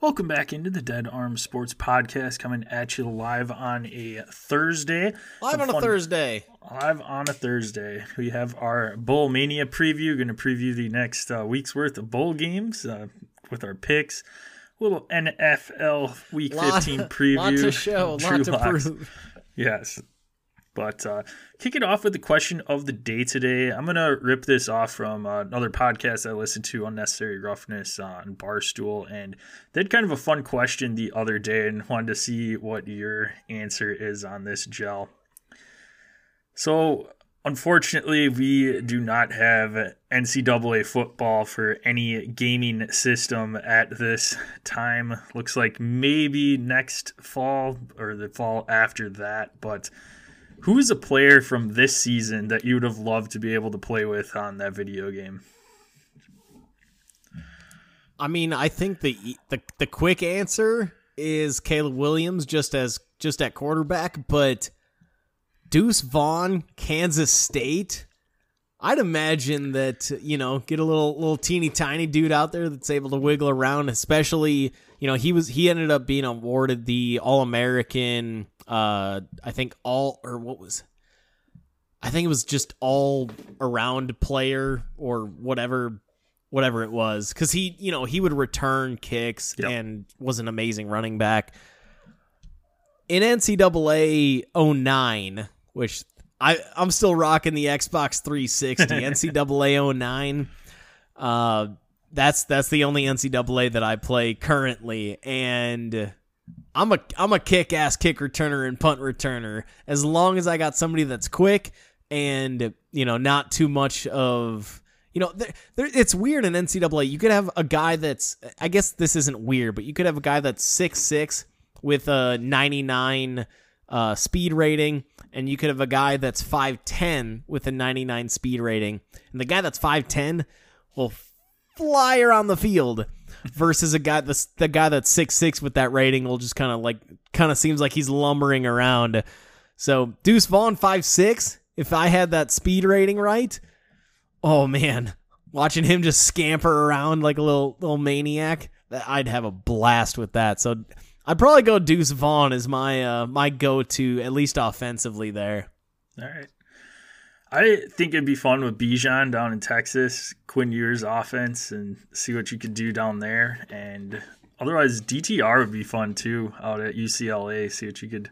Welcome back into the Dead Arm Sports Podcast, coming at you live on a Thursday. Live Some on a Thursday. Live on a Thursday. We have our Bowl Mania preview. Going to preview the next uh, week's worth of bowl games uh, with our picks. little NFL Week Lot- 15 preview. Lot to show, lot to prove. Yes. But uh, kick it off with the question of the day today. I'm going to rip this off from uh, another podcast I listened to, Unnecessary Roughness on Barstool. And they had kind of a fun question the other day and wanted to see what your answer is on this gel. So, unfortunately, we do not have NCAA football for any gaming system at this time. Looks like maybe next fall or the fall after that. But who is a player from this season that you would have loved to be able to play with on that video game? I mean, I think the the the quick answer is Caleb Williams just as just at quarterback, but Deuce Vaughn, Kansas State. I'd imagine that you know get a little little teeny tiny dude out there that's able to wiggle around, especially you know he was he ended up being awarded the All American. Uh, I think all or what was I think it was just all around player or whatever whatever it was cuz he you know he would return kicks Yep. and was an amazing running back in NCAA 09 which I I'm still rocking the Xbox 360 NCAA 09 uh that's that's the only NCAA that I play currently. And I'm a I'm a kick ass kick returner and punt returner. As long as I got somebody that's quick and you know not too much of you know there, there, it's weird in NCAA you could have a guy that's I guess this isn't weird but you could have a guy that's six six with a 99 uh, speed rating and you could have a guy that's 5'10 with a 99 speed rating. And the guy that's 5'10 will fly around the field versus a guy that's the guy that's six six with that rating will just kind of like kind of seems like he's lumbering around. So Deuce Vaughn five six. If I had that speed rating right, oh man, watching him just scamper around like a little little maniac, I'd have a blast with that. So I'd probably go Deuce Vaughn as my uh, my go to at least offensively there. All right. I think it'd be fun with Bijan down in Texas, Quinn Ewers offense, and see what you could do down there. And otherwise, DTR would be fun too out at UCLA. See what you could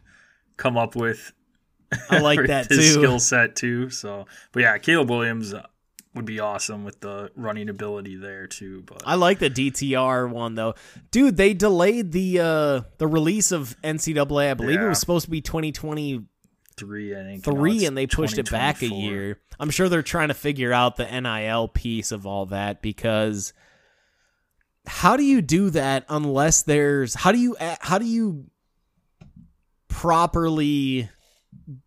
come up with. I like that his too. skill set too. So, but yeah, Caleb Williams uh, would be awesome with the running ability there too. But I like the DTR one though. Dude, they delayed the uh the release of NCAA. I believe it was supposed to be 2023 three, I think, it's and they pushed it back a year. I'm sure they're trying to figure out the NIL piece of all that because how do you do that unless there's how do you how do you properly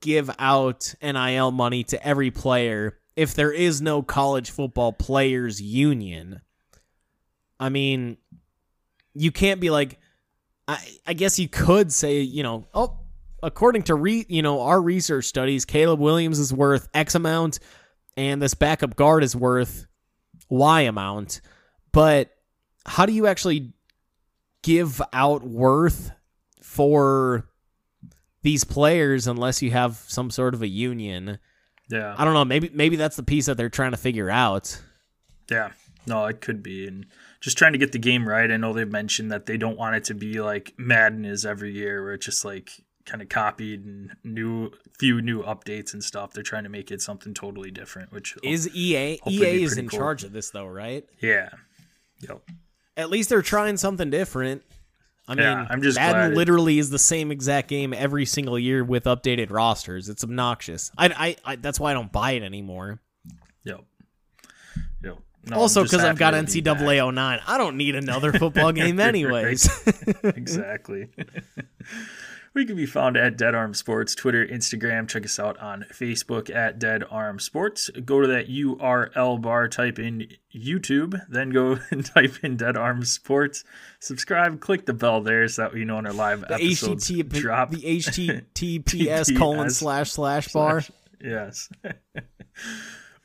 give out NIL money to every player if there is no college football players union? I mean, you can't be like I I guess you could say, you know, oh, according to re, you know, our research studies, Caleb Williams is worth X amount and this backup guard is worth Y amount. But how do you actually give out worth for these players unless you have some sort of a union? Yeah, I don't know, maybe maybe that's the piece that they're trying to figure out. Yeah, no, it could be, and just trying to get the game right. I know they've mentioned that they don't want it to be like Madden is every year, where it's just like kind of copied and new few new updates and stuff. They're trying to make it something totally different, which Is EA EA is in cool. charge of this though, right? yeah, yep, At least they're trying something different. I mean, Yeah, I'm just Madden literally is the same exact game every single year with updated rosters. It's obnoxious. I, I, I that's why I don't buy it anymore. yep, yep. No, also, because I've got it'll be back. NCAA 09. I don't need another football game, anyways. exactly. we can be found at Dead Arm Sports, Twitter, Instagram. Check us out on Facebook at Dead Arm Sports. Go to that URL bar, type in YouTube, then go and type in Dead Arm Sports. Subscribe, click the bell there so that you know when our live the episodes HTTP, drop. the HTTPS colon slash slash bar. Yes.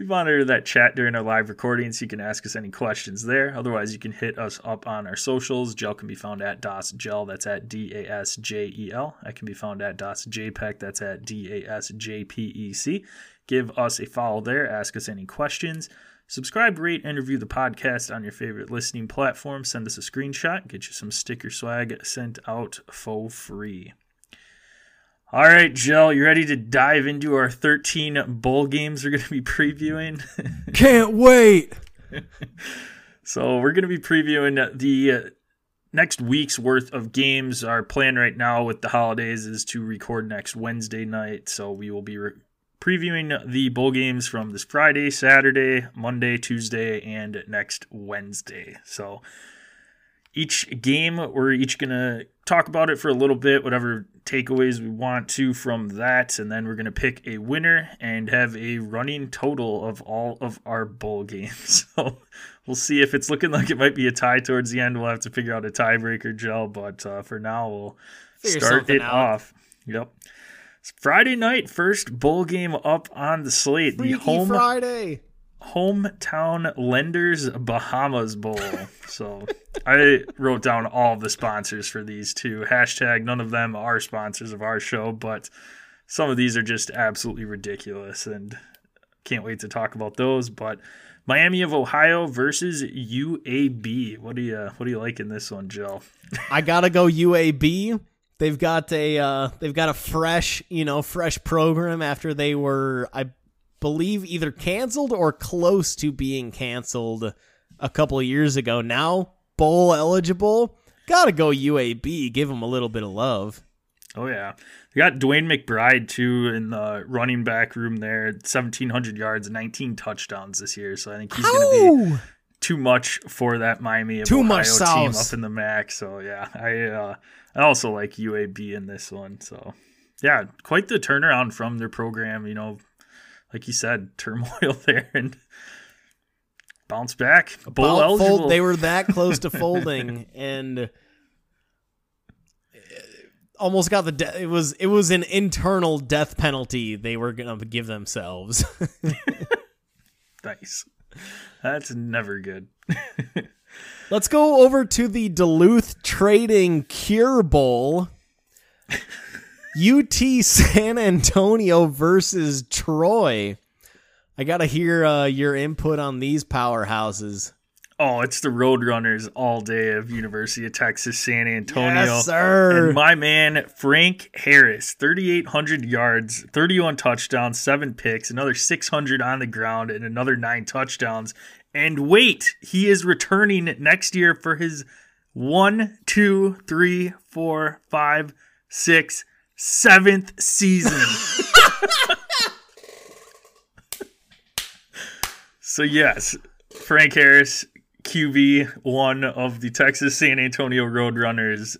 We monitor that chat during our live recordings. You can ask us any questions there. Otherwise, you can hit us up on our socials. Gel can be found at DAS Gel. That's at D A S J E L. I can be found at DAS JPEG. That's at D A S J P E C. Give us a follow there. Ask us any questions. Subscribe, rate, and review the podcast on your favorite listening platform. Send us a screenshot. Get you some sticker swag sent out for free. All right, Gel, you ready to dive into our 13 bowl games we're going to be previewing? Can't wait. so, we're going to be previewing the uh, next week's worth of games. Our plan right now with the holidays is to record next Wednesday night. So, we will be re- previewing the bowl games from this Friday, Saturday, Monday, Tuesday, and next Wednesday. So, each game, we're each going to talk about it for a little bit, whatever takeaways we want to from that, and then we're going to pick a winner and have a running total of all of our bowl games. So we'll see if it's looking like it might be a tie towards the end. We'll have to figure out a tiebreaker, Gel, but uh, for now, we'll figure start it out. off. Yep. It's Friday night, first bowl game up on the slate. Freaky the home Friday hometown lenders bahamas bowl. So i wrote down all the sponsors for these two. Hashtag none of them are sponsors of our show but some of these are just absolutely ridiculous and can't wait to talk about those. But miami of ohio versus uab what do you what do you like in this one joe? I gotta go uab they've got a uh, they've got a fresh you know fresh program after they were i believe either canceled or close to being canceled a couple of years ago. Now bowl eligible. Got to go UAB. Give them a little bit of love. Oh yeah, they got DeWayne McBride too in the running back room there. Seventeen hundred yards, nineteen touchdowns this year. So I think he's going to be too much for that Miami too Ohio much team up in the MAC. So yeah, I uh, I also like UAB in this one. So yeah, quite the turnaround from their program. You know, like you said, turmoil there and bounce back. Bowl eligible. Fold, they were that close to folding and uh, almost got the de- it was it was an internal death penalty they were going to give themselves. nice. That's never good. Let's go over to the Duluth Trading Cure Bowl. UT San Antonio versus Troy. I gotta hear uh, your input on these powerhouses. Oh, it's the Roadrunners all day of University of Texas San Antonio. Yes, sir. And my man Frank Harris, 3,800 yards, 31 touchdowns, seven picks, another 600 on the ground, and another nine touchdowns. And wait, he is returning next year for his one, two, three, four, five, six, seventh season. so yes, Frank Harris, QB one of the Texas San Antonio Roadrunners,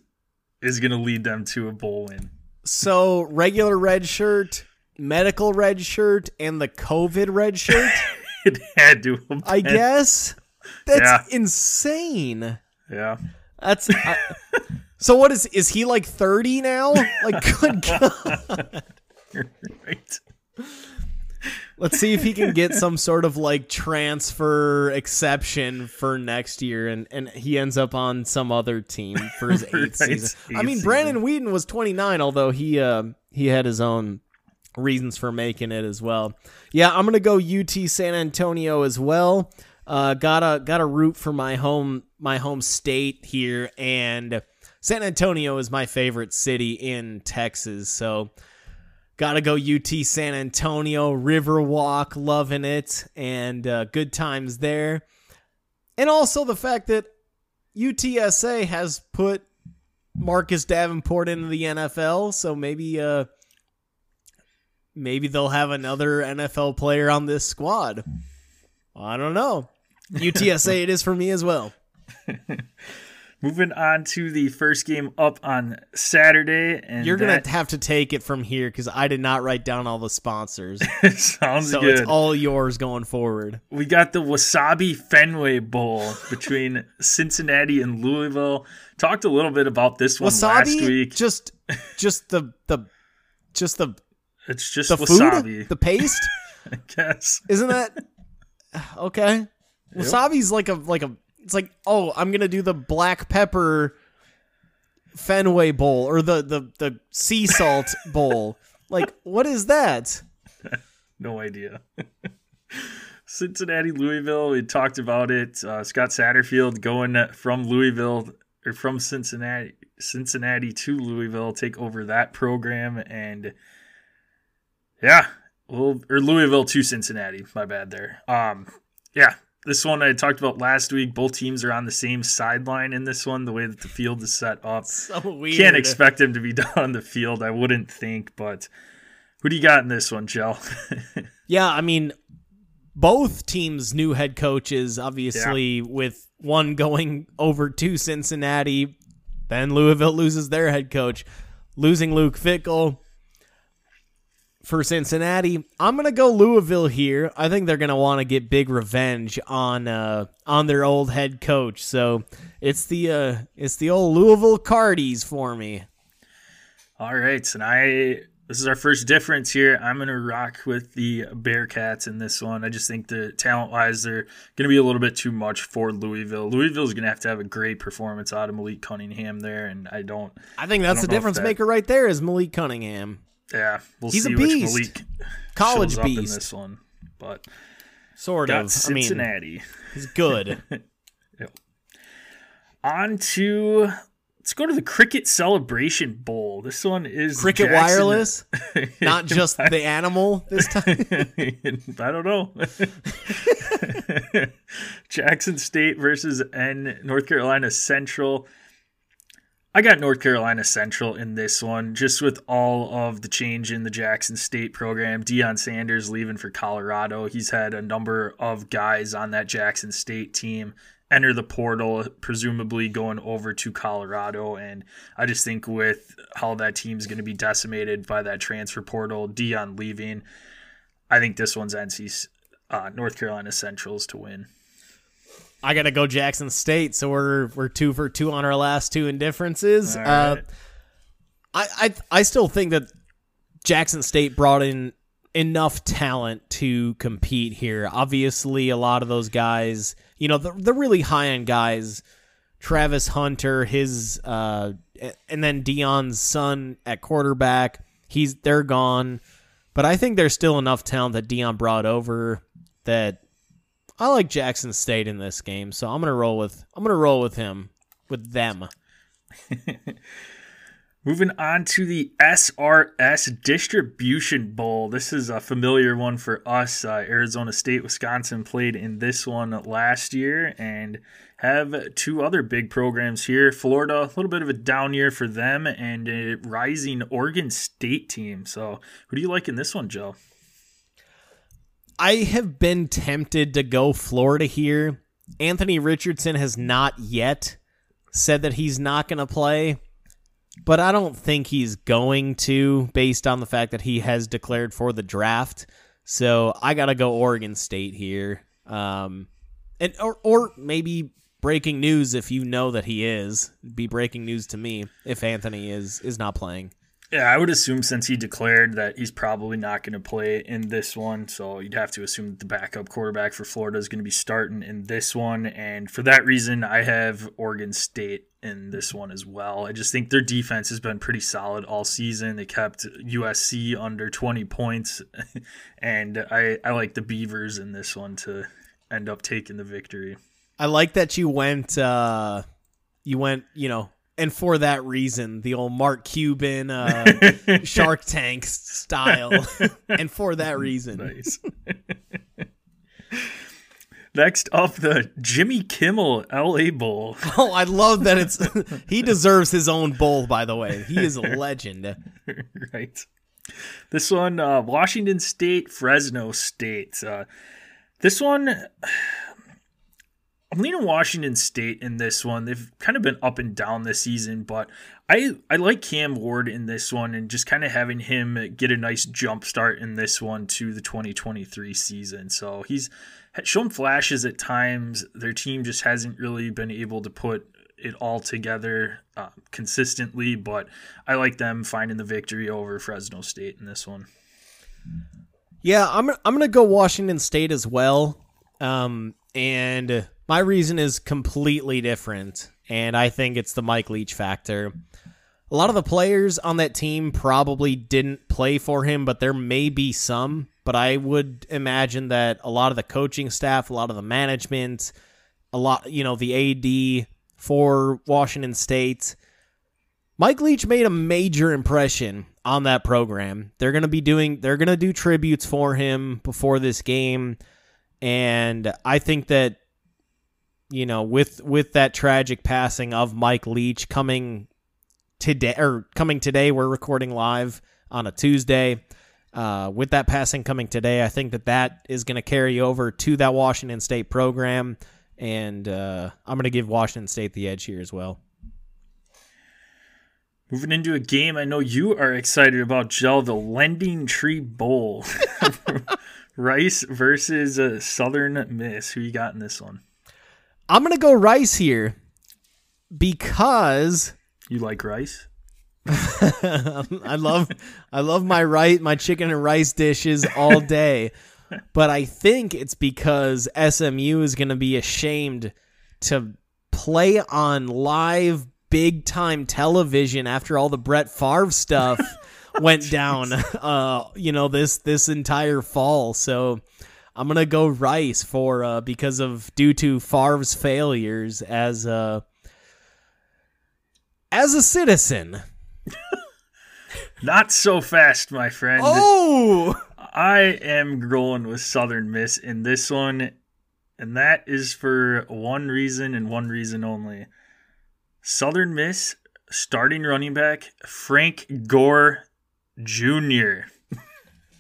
is going to lead them to a bowl win. So regular red shirt, medical red shirt, and the COVID red shirt. it had to. I guess that's yeah. insane. Yeah. That's. I, so what is is he like 30 now? Like good god. right. Let's see if he can get some sort of like transfer exception for next year and, and he ends up on some other team for his eighth right. season. Eighth I mean Brandon Weeden was 29 although he uh he had his own reasons for making it as well. Yeah, I'm going to go UT San Antonio as well. Uh gotta gotta root for my home my home state here and San Antonio is my favorite city in Texas, so gotta go UT San Antonio, Riverwalk, loving it, and uh, good times there. And also the fact that UTSA has put Marcus Davenport into the NFL, so maybe uh maybe they'll have another NFL player on this squad. I don't know. UTSA it is for me as well. Moving on to the first game up on Saturday, and you're gonna have to take it from here because I did not write down all the sponsors. Sounds so good. it's all yours going forward. We got the Wasabi Fenway Bowl between Cincinnati and Louisville. Talked a little bit about this one Wasabi, last week. Just, just the the, just the It's just The wasabi. food, the paste, I guess. isn't that okay? Wasabi's like a like a. It's like oh, I'm gonna do the black pepper Fenway bowl or the the the sea salt bowl. Like what is that? No idea. Cincinnati, Louisville. We talked about it. Uh, Scott Satterfield going from Louisville or from Cincinnati, Cincinnati to Louisville, take over that program, and yeah, well, or Louisville to Cincinnati. My bad there. Um, yeah, this one I talked about last week. Both teams are on the same sideline in this one. The way that the field is set up, So weird. can't expect him to be down on the field. I wouldn't think, but. Who do you got in this one, Joe? Yeah, I mean, both teams' new head coaches, obviously, with one going over to Cincinnati, then Louisville loses their head coach, losing Luke Fickell for Cincinnati. I'm gonna go Louisville here. I think they're gonna want to get big revenge on uh, on their old head coach. So it's the uh, it's the old Louisville Cardies for me. All right, and I this is our first difference here. I'm gonna rock with the Bearcats in this one. I just think the talent wise, they're gonna be a little bit too much for Louisville. Louisville's gonna have to have a great performance out of Malik Cunningham there, and I don't. I think that's don't the difference that- maker right there is Malik Cunningham. Yeah, we'll He's a see which beast. Malik College shows up in this one, but Sort got of. I mean, Cincinnati. he's good. On to let's go to the Cricket Celebration Bowl. This one is Cricket Jackson- Wireless, not just the animal this time. I don't know. Jackson State versus N North Carolina Central. I got North Carolina Central in this one, just with all of the change in the Jackson State program. Deion Sanders leaving for Colorado. He's had a number of guys on that Jackson State team enter the portal, presumably going over to Colorado. And I just think with how that team's going to be decimated by that transfer portal, Deion leaving, I think this one's NC's uh, North Carolina Centrals to win. I gotta go Jackson State, so we're we're two for two on our last two indifferences. All Uh. I, I I still think that Jackson State brought in enough talent to compete here. Obviously, a lot of those guys, you know, the the really high end guys, Travis Hunter, his uh, and then Deion's son at quarterback. He's they're gone, but I think there's still enough talent that Deion brought over that I like Jackson State in this game. So I'm gonna roll with I'm gonna roll with him with them. Moving on to the SRS Distribution Bowl. This is a familiar one for us. Uh, Arizona State, Wisconsin played in this one last year and have two other big programs here. Florida, a little bit of a down year for them, and a rising Oregon State team. So, who do you like in this one, Joe? I have been tempted to go Florida here. Anthony Richardson has not yet said that he's not going to play, but I don't think he's going to based on the fact that he has declared for the draft. So I got to go Oregon State here. Um, and or, or maybe breaking news if you know that he is be breaking news to me if Anthony is is not playing. Yeah, I would assume since he declared that he's probably not going to play in this one, so you'd have to assume that the backup quarterback for Florida is going to be starting in this one. And for that reason, I have Oregon State in this one as well. I just think their defense has been pretty solid all season. They kept USC under 20 points, and I, I like the Beavers in this one to end up taking the victory. I like that you went uh you went, you know, and for that reason, the old Mark Cuban uh Shark Tank style. and for that reason. Nice. Next up, the Jimmy Kimmel LA Bowl. Oh, I love that it's he deserves his own bowl, by the way. He is a legend. right. This one, uh, Washington State, Fresno State. Uh, this one, leaning Washington State in this one. They've kind of been up and down this season, but I I like Cam Ward in this one and just kind of having him get a nice jump start in this one to the 2023 season. So he's shown flashes at times. Their team just hasn't really been able to put it all together uh, consistently, but I like them finding the victory over Fresno State in this one. Yeah, I'm I'm gonna go Washington State as well, um, and my reason is completely different, and I think it's the Mike Leach factor. A lot of the players on that team probably didn't play for him, but there may be some. But I would imagine that a lot of the coaching staff, a lot of the management, a lot, you know, the AD for Washington State, Mike Leach made a major impression on that program. They're going to be doing they're going to do tributes for him before this game and I think that you know with with that tragic passing of Mike Leach coming today or coming today we're recording live on a Tuesday uh, with that passing coming today I think that that is going to carry over to that Washington State program and uh, I'm going to give Washington State the edge here as well. Moving into a game I know you are excited about, Gel, the Lending Tree Bowl. Rice versus uh, Southern Miss. Who you got in this one? I'm going to go Rice here because you like rice? I love I love my rice my chicken and rice dishes all day. but I think it's because SMU is going to be ashamed to play on live big time television after all the Brett Favre stuff went down uh you know this this entire fall so I'm gonna go Rice for uh because of due to Favre's failures as a as a citizen not so fast my friend oh I am going with Southern Miss in this one and that is for one reason and one reason only Southern Miss starting running back Frank Gore Jr.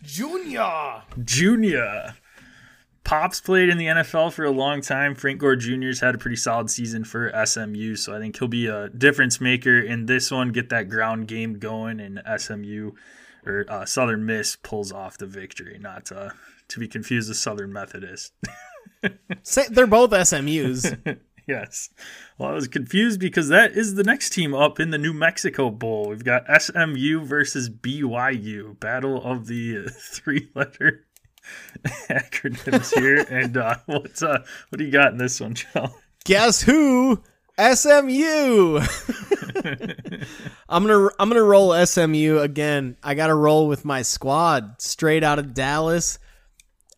Junior. Junior. Pops played in the NFL for a long time. Frank Gore Jr.'s had a pretty solid season for SMU, so I think he'll be a difference maker in this one. Get that ground game going, and SMU or uh, Southern Miss pulls off the victory. Not uh, to be confused with Southern Methodist. They're both SMUs. Yes. Well, I was confused because that is the next team up in the New Mexico Bowl. We've got SMU versus BYU, battle of the three-letter acronyms here. and uh, what's uh, what do you got in this one, Joe? Guess who? SMU. I'm gonna I'm gonna roll SMU again. I gotta roll with my squad straight out of Dallas.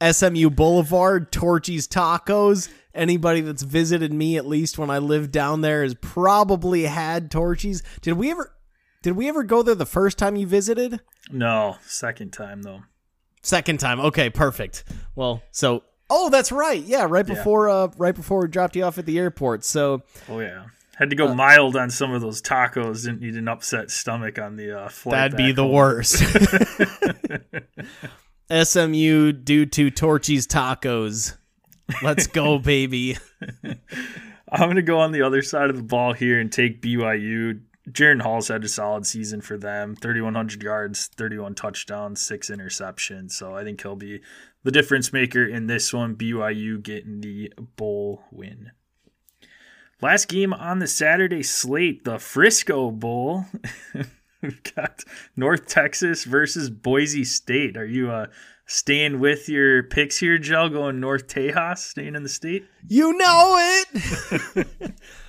SMU Boulevard, Torchy's Tacos anybody that's visited me at least when I lived down there has probably had Torchy's. Did we ever did we ever go there the first time you visited? No, second time though. Second time. Okay, perfect. Well, so oh, that's right. Yeah, right before yeah. uh right before we dropped you off at the airport. So Oh yeah. Had to go uh, mild on some of those tacos. Didn't need an upset stomach on the uh, flight. That'd be the home. worst. SMU due to Torchy's tacos. Let's go, baby. I'm going to go on the other side of the ball here and take BYU. Jaren Hall's had a solid season for them 3,100 yards, 31 touchdowns, six interceptions. So I think he'll be the difference maker in this one. BYU getting the bowl win. Last game on the Saturday slate, the Frisco Bowl. We've got North Texas versus Boise State. Are you a staying with your picks here, Joe, going North Tejas, staying in the state? You know it.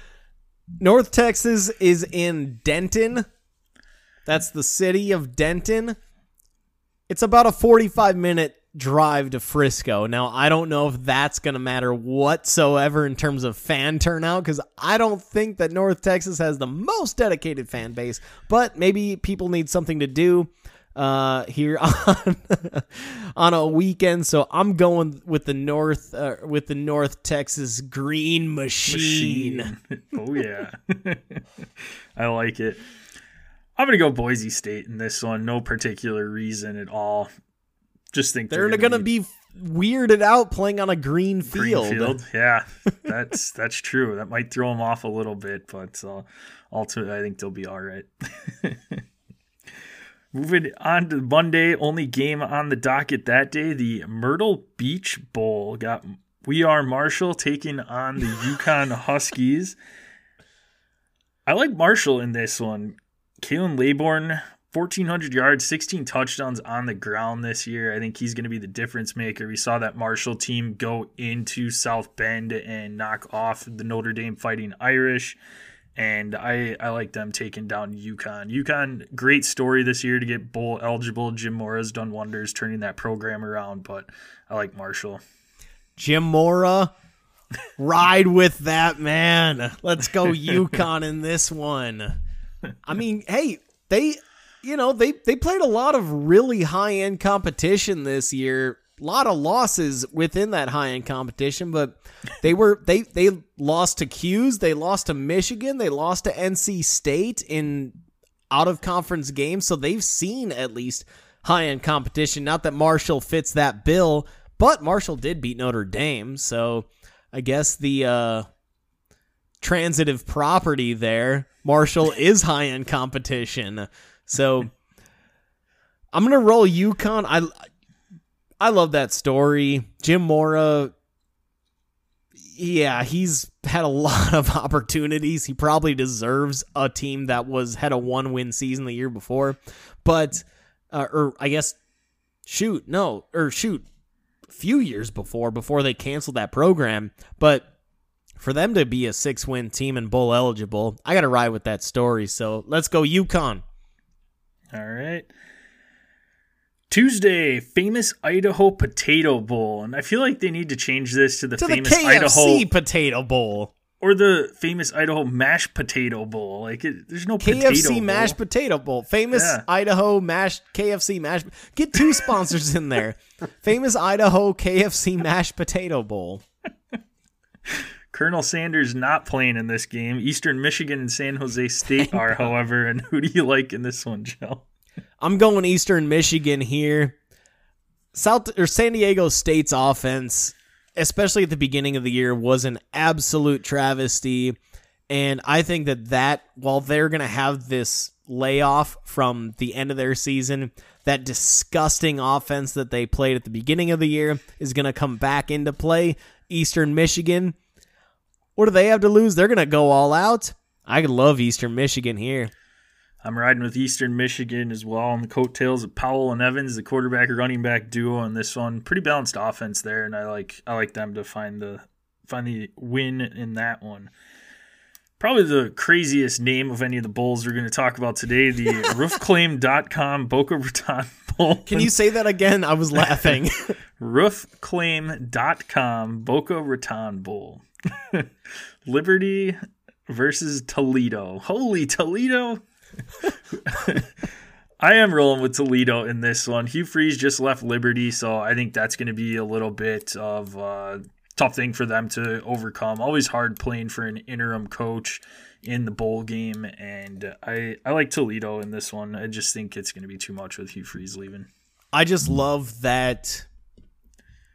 North Texas is in Denton. That's the city of Denton. It's about a 45 minute drive to Frisco. Now, I don't know if that's going to matter whatsoever in terms of fan turnout because I don't think that North Texas has the most dedicated fan base, but maybe people need something to do uh, here on on a weekend. So I'm going with the North uh, with the North Texas Green Machine. machine. oh yeah, I like it. I'm gonna go Boise State in this one. No particular reason at all. Just think they're, they're gonna, be, be weirded out playing on a green field. Green field, yeah, that's that's true. That might throw them off a little bit, but uh, ultimately, I think they'll be all right. Moving on to Monday, only game on the docket that day, the Myrtle Beach Bowl. Got We Are Marshall taking on the UConn Huskies. I like Marshall in this one. Khalan Laborn 1,400 yards, 16 touchdowns on the ground this year. I think he's going to be the difference maker. We saw that Marshall team go into South Bend and knock off the Notre Dame Fighting Irish. And I, I like them taking down UConn. UConn, great story this year to get bowl eligible. Jim Mora's done wonders turning that program around, but I like Marshall. Jim Mora, ride with that man. Let's go UConn in this one. I mean, hey, they you know, they they played a lot of really high-end competition this year. Lot of losses within that high-end competition, but they were they they lost to Q's, they lost to Michigan, they lost to NC State in out of conference games, so they've seen at least high-end competition. Not that Marshall fits that bill, but Marshall did beat Notre Dame, so I guess the uh transitive property there. Marshall is high end competition. So I'm gonna roll UConn. I I love that story. Jim Mora. Yeah, he's had a lot of opportunities. He probably deserves a team that was had a one win season the year before, but uh, or I guess shoot no or shoot few years before before they canceled that program, but for them to be a six win team and bowl eligible, I got to ride with that story. So let's go UConn. All right. Tuesday, famous Idaho Potato Bowl, and I feel like they need to change this to the To famous the KFC Idaho Potato Bowl. or the famous Idaho Mashed Potato Bowl. Like, it, there's no potato KFC mashed potato bowl. Famous Yeah. Idaho mashed KFC mashed. Get two sponsors in there. Famous Idaho KFC mashed potato bowl. Colonel Sanders not playing in this game. Eastern Michigan and San Jose State are, however. And who do you like in this one, Joe? I'm going Eastern Michigan here. South or San Diego State's offense, especially at the beginning of the year, was an absolute travesty. And I think that that while they're going to have this layoff from the end of their season, that disgusting offense that they played at the beginning of the year is going to come back into play. Eastern Michigan, what do they have to lose? They're going to go all out. I love Eastern Michigan here. I'm riding with Eastern Michigan as well on the coattails of Powell and Evans, the quarterback running back duo in this one. Pretty balanced offense there, and I like I like them to find the find the win in that one. Probably the craziest name of any of the bowls we're going to talk about today, the roofclaim.com Boca Raton Bowl. Can you say that again? I was laughing. roofclaim.com Boca Raton Bowl. Liberty versus Toledo. Holy Toledo. I am rolling with Toledo in this one. Hugh Freeze just left Liberty, so I think that's going to be a little bit of a tough thing for them to overcome. Always hard playing for an interim coach in the bowl game, and I, I like Toledo in this one. I just think it's going to be too much with Hugh Freeze leaving. I just love that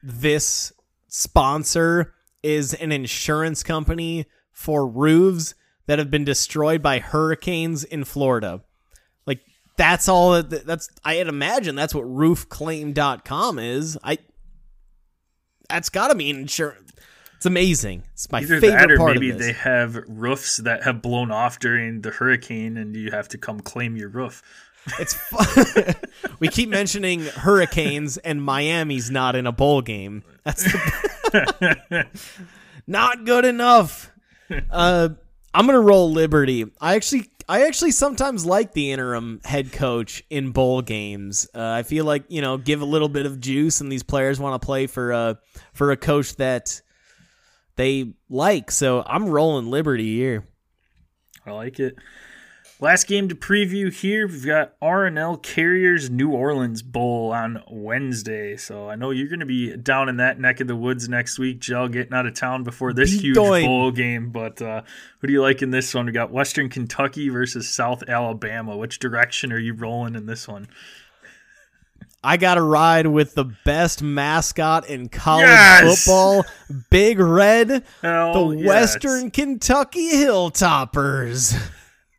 this sponsor is an insurance company for roofs that have been destroyed by hurricanes in Florida. Like that's all that that's I'd imagine that's what roofclaim.com is. I that's got to mean insurance. It's amazing. It's my Either favorite that or part maybe of this. they have roofs that have blown off during the hurricane and you have to come claim your roof. It's fu- we keep mentioning hurricanes and Miami's not in a bowl game. That's the not good enough. Uh, I'm gonna roll Liberty. I actually, I actually sometimes like the interim head coach in bowl games. Uh, I feel like you know, give a little bit of juice, and these players want to play for a for a coach that they like. So I'm rolling Liberty here. I like it. Last game to preview here, we've got RNL Carriers New Orleans Bowl on Wednesday. So I know you're going to be down in that neck of the woods next week, Joe, getting out of town before this Be huge doing. bowl game. But uh, who do you like in this one? We got Western Kentucky versus South Alabama. Which direction are you rolling in this one? I got to ride with the best mascot in college Yes! football, Big Red, Hell the yes. Western Kentucky Hilltoppers.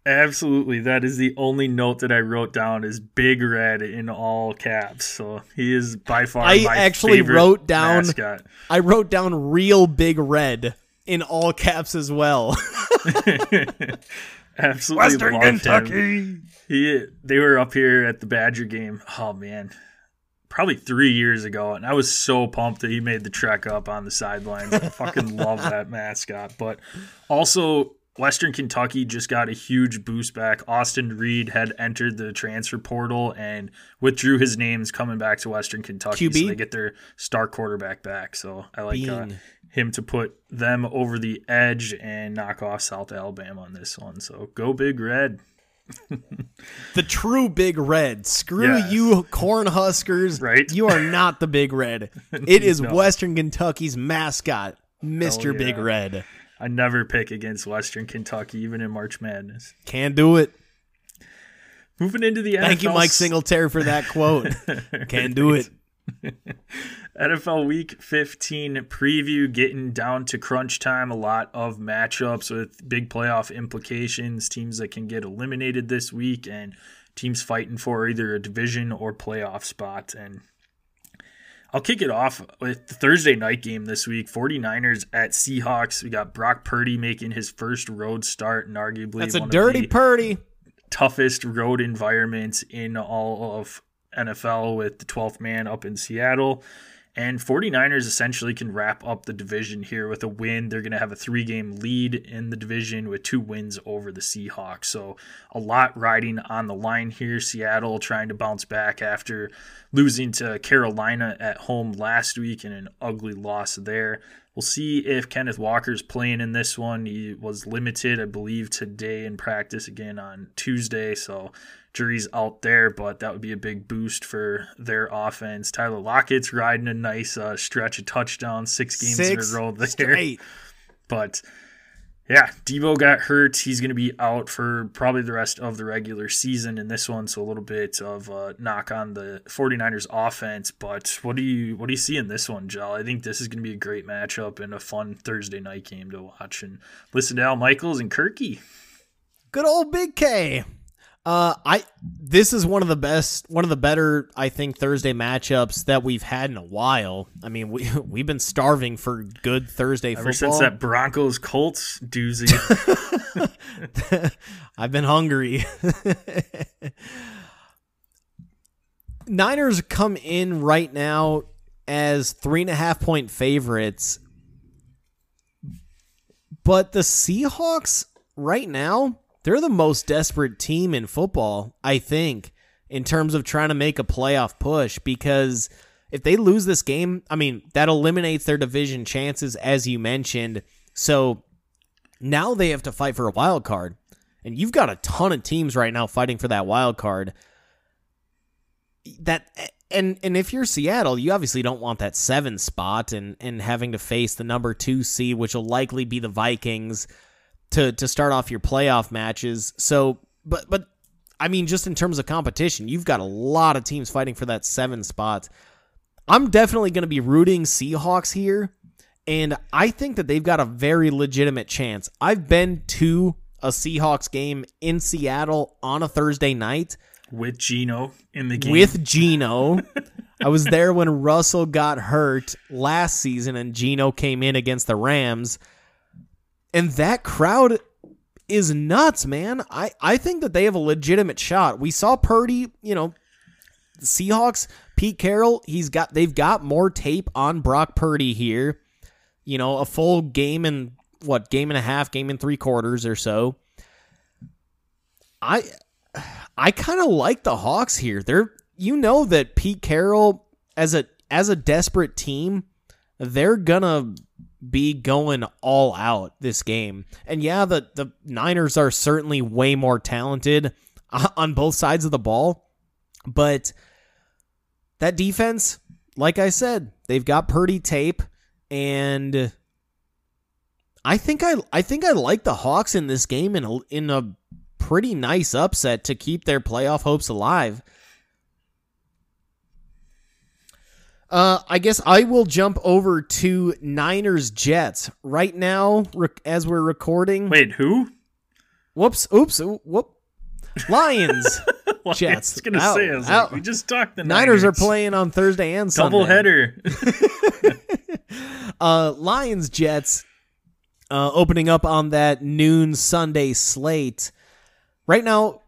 Absolutely. That is the only note that I wrote down is Big Red in all caps. So he is by far I my actually favorite wrote down- mascot. I wrote down real Big Red in all caps as well. Absolutely Western loved him. Kentucky. He, they were up here at the Badger game. Oh man, probably three years ago, and I was so pumped that he made the trek up on the sidelines. I fucking love that mascot. But also, Western Kentucky just got a huge boost back. Austin Reed had entered the transfer portal and withdrew his names coming back to Western Kentucky. QB? So they get their star quarterback back. So I like uh, him to put them over the edge and knock off South Alabama on this one. So go Big Red. The true Big Red. Screw Yes. you, Corn Huskers. Right. You are not the Big Red. It is No. Western Kentucky's mascot, Mr. Hell Big. Red. I never pick against Western Kentucky, even in March Madness. Can do it. Moving into the Thank you, Mike Singletary, for that quote. Can do it. NFL Week 15 preview, getting down to crunch time. A lot of matchups with big playoff implications, teams that can get eliminated this week, and teams fighting for either a division or playoff spot. And I'll kick it off with the Thursday night game this week 49ers at Seahawks. We got Brock Purdy making his first road start, and arguably That's a one of dirty the- purdy. toughest road environment in all of NFL with the 12th man up in Seattle. And 49ers essentially can wrap up the division here with a win. They're going to have a three game lead in the division with two wins over the Seahawks. So a lot riding on the line here. Seattle trying to bounce back after losing to Carolina at home last week in an ugly loss there. We'll see if Kenneth Walker's playing in this one. He was limited, I believe, today in practice again on Tuesday. So jury's out there, but that would be a big boost for their offense. Tyler Lockett's riding a nice uh, stretch of touchdowns, six games Six in a row there. straight. But yeah, Debo got hurt. He's going to be out for probably the rest of the regular season in this one. So a little bit of a knock on the 49ers offense. But what do you what do you see in this one, Jell? I think this is going to be a great matchup and a fun Thursday night game to watch. And listen to Al Michaels and Kirky. Good old Big K. Uh, I this is one of the best, one of the better, I think, Thursday matchups that we've had in a while. I mean, we we've been starving for good Thursday Ever football. since that Broncos Colts doozy. I've been hungry. Niners come in right now as three and a half point favorites, but the Seahawks right now they're the most desperate team in football. I think in terms of trying to make a playoff push because if they lose this game, I mean that eliminates their division chances as you mentioned. So now they have to fight for a wild card. And you've got a ton of teams right now fighting for that wild card. That and and if you're Seattle, you obviously don't want that seven spot and and having to face the number two seed, which will likely be the Vikings, to to start off your playoff matches. So, but but I mean, just in terms of competition, you've got a lot of teams fighting for that seven spot. I'm definitely going to be rooting Seahawks here, and I think that they've got a very legitimate chance. I've been to a Seahawks game in Seattle on a Thursday night with Gino in the game. with Gino. I was there when Russell got hurt last season and Gino came in against the Rams. And that crowd is nuts, man. I, I think that they have a legitimate shot. We saw Purdy, you know, Seahawks, Pete Carroll, he's got they've got more tape on Brock Purdy here. You know, a full game and what, game and a half, game and three quarters or so. I I kind of like the Hawks here. They're you know that Pete Carroll as a as a desperate team, they're gonna be going all out this game. And yeah, the the Niners are certainly way more talented uh, on both sides of the ball, but that defense, like I said, they've got Purdy tape and I think I I think I like the Hawks in this game in a, in a pretty nice upset to keep their playoff hopes alive. Uh, I guess I will jump over to Niners Jets right now rec- as we're recording. Wait, who? Whoops! Oops! Whoop! Lions. Well, Jets. I was gonna Out, say, I was out. like, we just talked the Niners Niners, are playing on Thursday and Sunday. double header. Uh, Lions Jets uh, opening up on that noon Sunday slate. right now,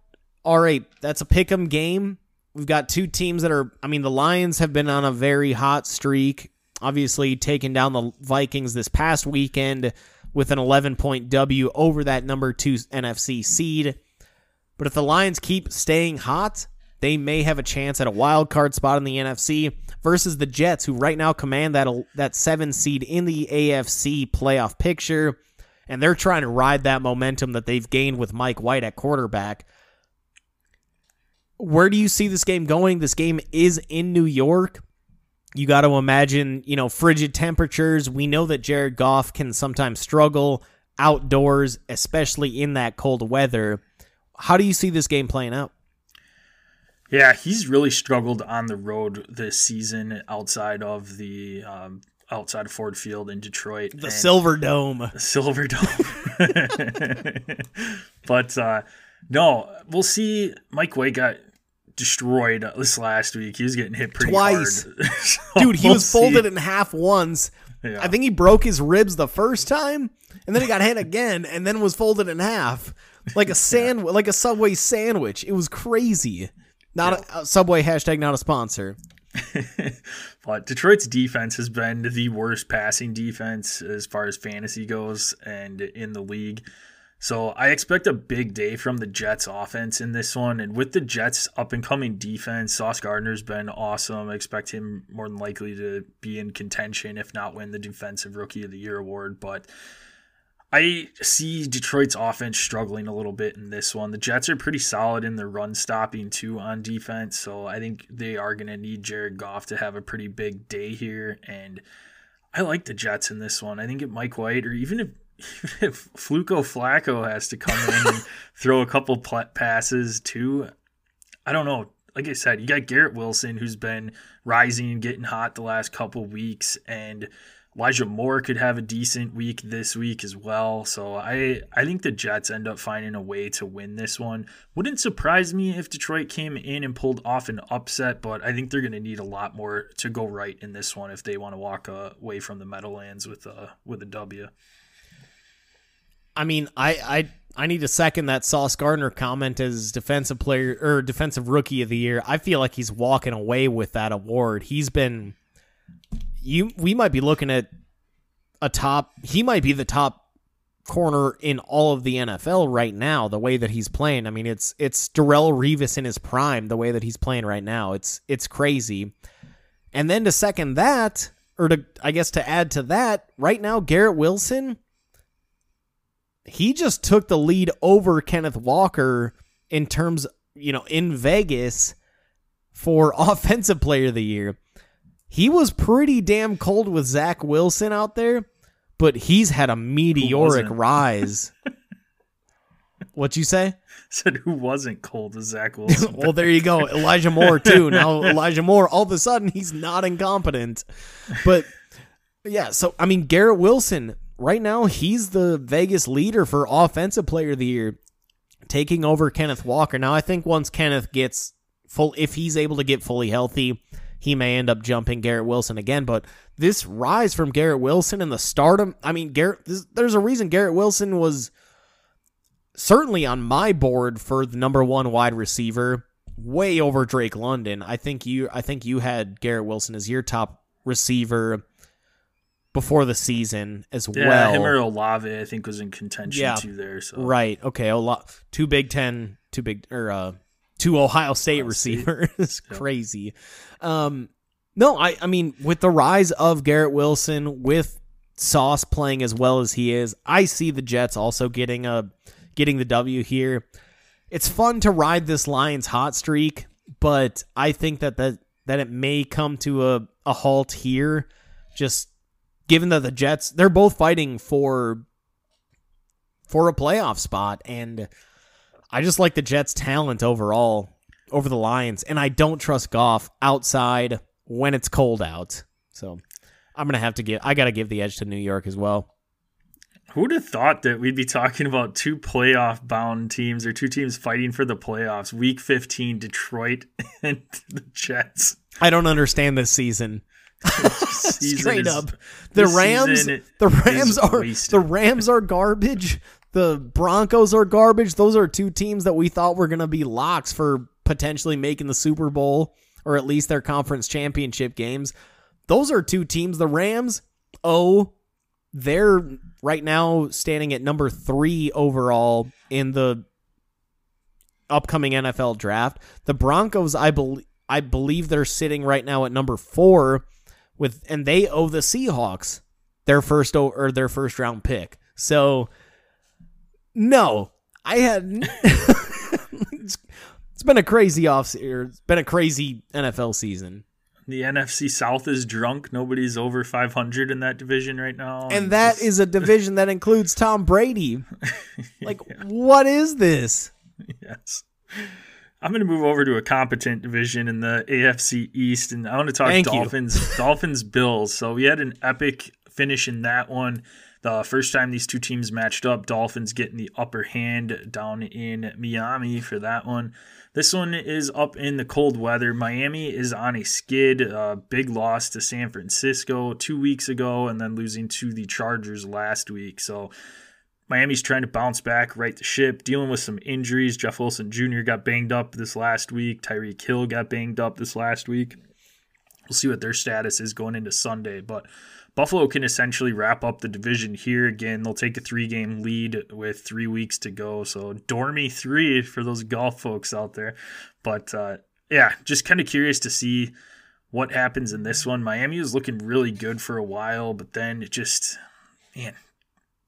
all right, that's a pick 'em game. We've got two teams that are. I mean, the Lions have been on a very hot streak. Obviously, taking down the Vikings this past weekend with an 11 point W over that number two NFC seed. But if the Lions keep staying hot, they may have a chance at a wild card spot in the NFC versus the Jets, who right now command that that seven seed in the AFC playoff picture, and they're trying to ride that momentum that they've gained with Mike White at quarterback. Where do you see this game going? This game is in New York. You got to imagine, you know, frigid temperatures. We know that Jared Goff can sometimes struggle outdoors, especially in that cold weather. How do you see this game playing out? Yeah, he's really struggled on the road this season outside of the um, outside of Ford Field in Detroit. The Silver Dome. The Silverdome. but uh, no, we'll see. Mike White got destroyed this last week. He was getting hit pretty Twice. hard. so Dude, he we'll was folded see. in half once. Yeah. I think he broke his ribs the first time, and then he got hit again, and then was folded in half like a sand, like a Subway sandwich. It was crazy. Not a, a Subway hashtag not a sponsor. but Detroit's defense has been the worst passing defense as far as fantasy goes and in the league. So I expect a big day from the Jets offense in this one. And with the Jets up and coming defense, Sauce Gardner's been awesome. I expect him more than likely to be in contention, if not win the Defensive Rookie of the Year award. But I see Detroit's offense struggling a little bit in this one. The Jets are pretty solid in their run stopping too on defense, so I think they are going to need Jared Goff to have a pretty big day here. And I like the Jets in this one. I think if Mike White or even if even if Fluco Flacco has to come in and throw a couple pl- passes too, I don't know. Like I said, you got Garrett Wilson who's been rising and getting hot the last couple weeks, and Elijah Moore could have a decent week this week as well. So I I think the Jets end up finding a way to win this one. Wouldn't surprise me if Detroit came in and pulled off an upset, but I think they're going to need a lot more to go right in this one if they want to walk uh, away from the Meadowlands with a with a W. I mean, I I I need to second that Sauce Gardner comment as defensive player or defensive rookie of the year. I feel like he's walking away with that award. He's been you we might be looking at a top he might be the top corner in all of the NFL right now the way that he's playing. I mean, it's it's Darrelle Revis in his prime the way that he's playing right now. It's it's crazy. And then to second that or to I guess to add to that, right now Garrett Wilson he just took the lead over Kenneth Walker in terms, you know, in Vegas for offensive player of the year. He was pretty damn cold with Zach Wilson out there, but he's had a meteoric rise. What'd you say? Said who wasn't cold as Zach Wilson. well, there you go. Elijah Moore, too. Now, Elijah Moore, all of a sudden, he's not incompetent. But yeah, so, I mean, Garrett Wilson, right now, he's the Vegas leader for Offensive Player of the Year, taking over Kenneth Walker. Now, I think once Kenneth gets full, if he's able to get fully healthy, he may end up jumping Garrett Wilson again. But this rise from Garrett Wilson and the stardom, I mean, Garrett, this, there's a reason Garrett Wilson was certainly on my board for the number one wide receiver, way over Drake London. I think you, I think you had Garrett Wilson as your top receiver before the season as yeah, well. him or Olave, I think, was in contention Yeah. too there. So Right. Okay. Lot. Two Big Ten, two big or uh, two Ohio State Ohio State. receivers. Yep. Crazy. Um. No. I. I mean, with the rise of Garrett Wilson, with Sauce playing as well as he is, I see the Jets also getting a getting the W here. It's fun to ride this Lions hot streak, but I think that that that it may come to a a halt here. Just given that the Jets, they're both fighting for for a playoff spot. And I just like the Jets' talent overall over the Lions. And I don't trust Goff outside when it's cold out. So I'm gonna have to give I gotta give the edge to New York as well. Who'd have thought that we'd be talking about two playoff bound teams or two teams fighting for the playoffs? Week 15, Detroit and the Jets. I don't understand this season. Straight is- up. The Rams the Rams are wasted. the Rams are garbage. The Broncos are garbage. Those are two teams that we thought were going to be locks for potentially making the Super Bowl or at least their conference championship games. Those are two teams. The Rams, oh, they're right now standing at number three overall in the upcoming NFL draft. The Broncos, I believe, I believe they're sitting right now at number four, with and they owe the Seahawks their first or their first round pick. So, no, I had. it's, it's been a crazy off. It's been a crazy NFL season. The NFC South is drunk. Nobody's over 500 in that division right now. And, and that is a division that includes Tom Brady. Like, yeah. what is this? Yes. I'm going to move over to a competent division in the AFC East, and I want to talk Thank Dolphins, Dolphins, Bills. So we had an epic finish in that one. The first time these two teams matched up, Dolphins getting the upper hand down in Miami for that one. This one is up in the cold weather. Miami is on a skid. Uh, big loss to San Francisco two weeks ago, and then losing to the Chargers last week. So Miami's trying to bounce back, right the ship, dealing with some injuries. Jeff Wilson Jr. got banged up this last week. Tyreek Hill got banged up this last week. We'll see what their status is going into Sunday, but Buffalo can essentially wrap up the division here. Again, they'll take a three game lead with three weeks to go. So, Dormy three for those golf folks out there. But uh, yeah, just kind of curious to see what happens in this one. Miami was looking really good for a while, but then it just, man,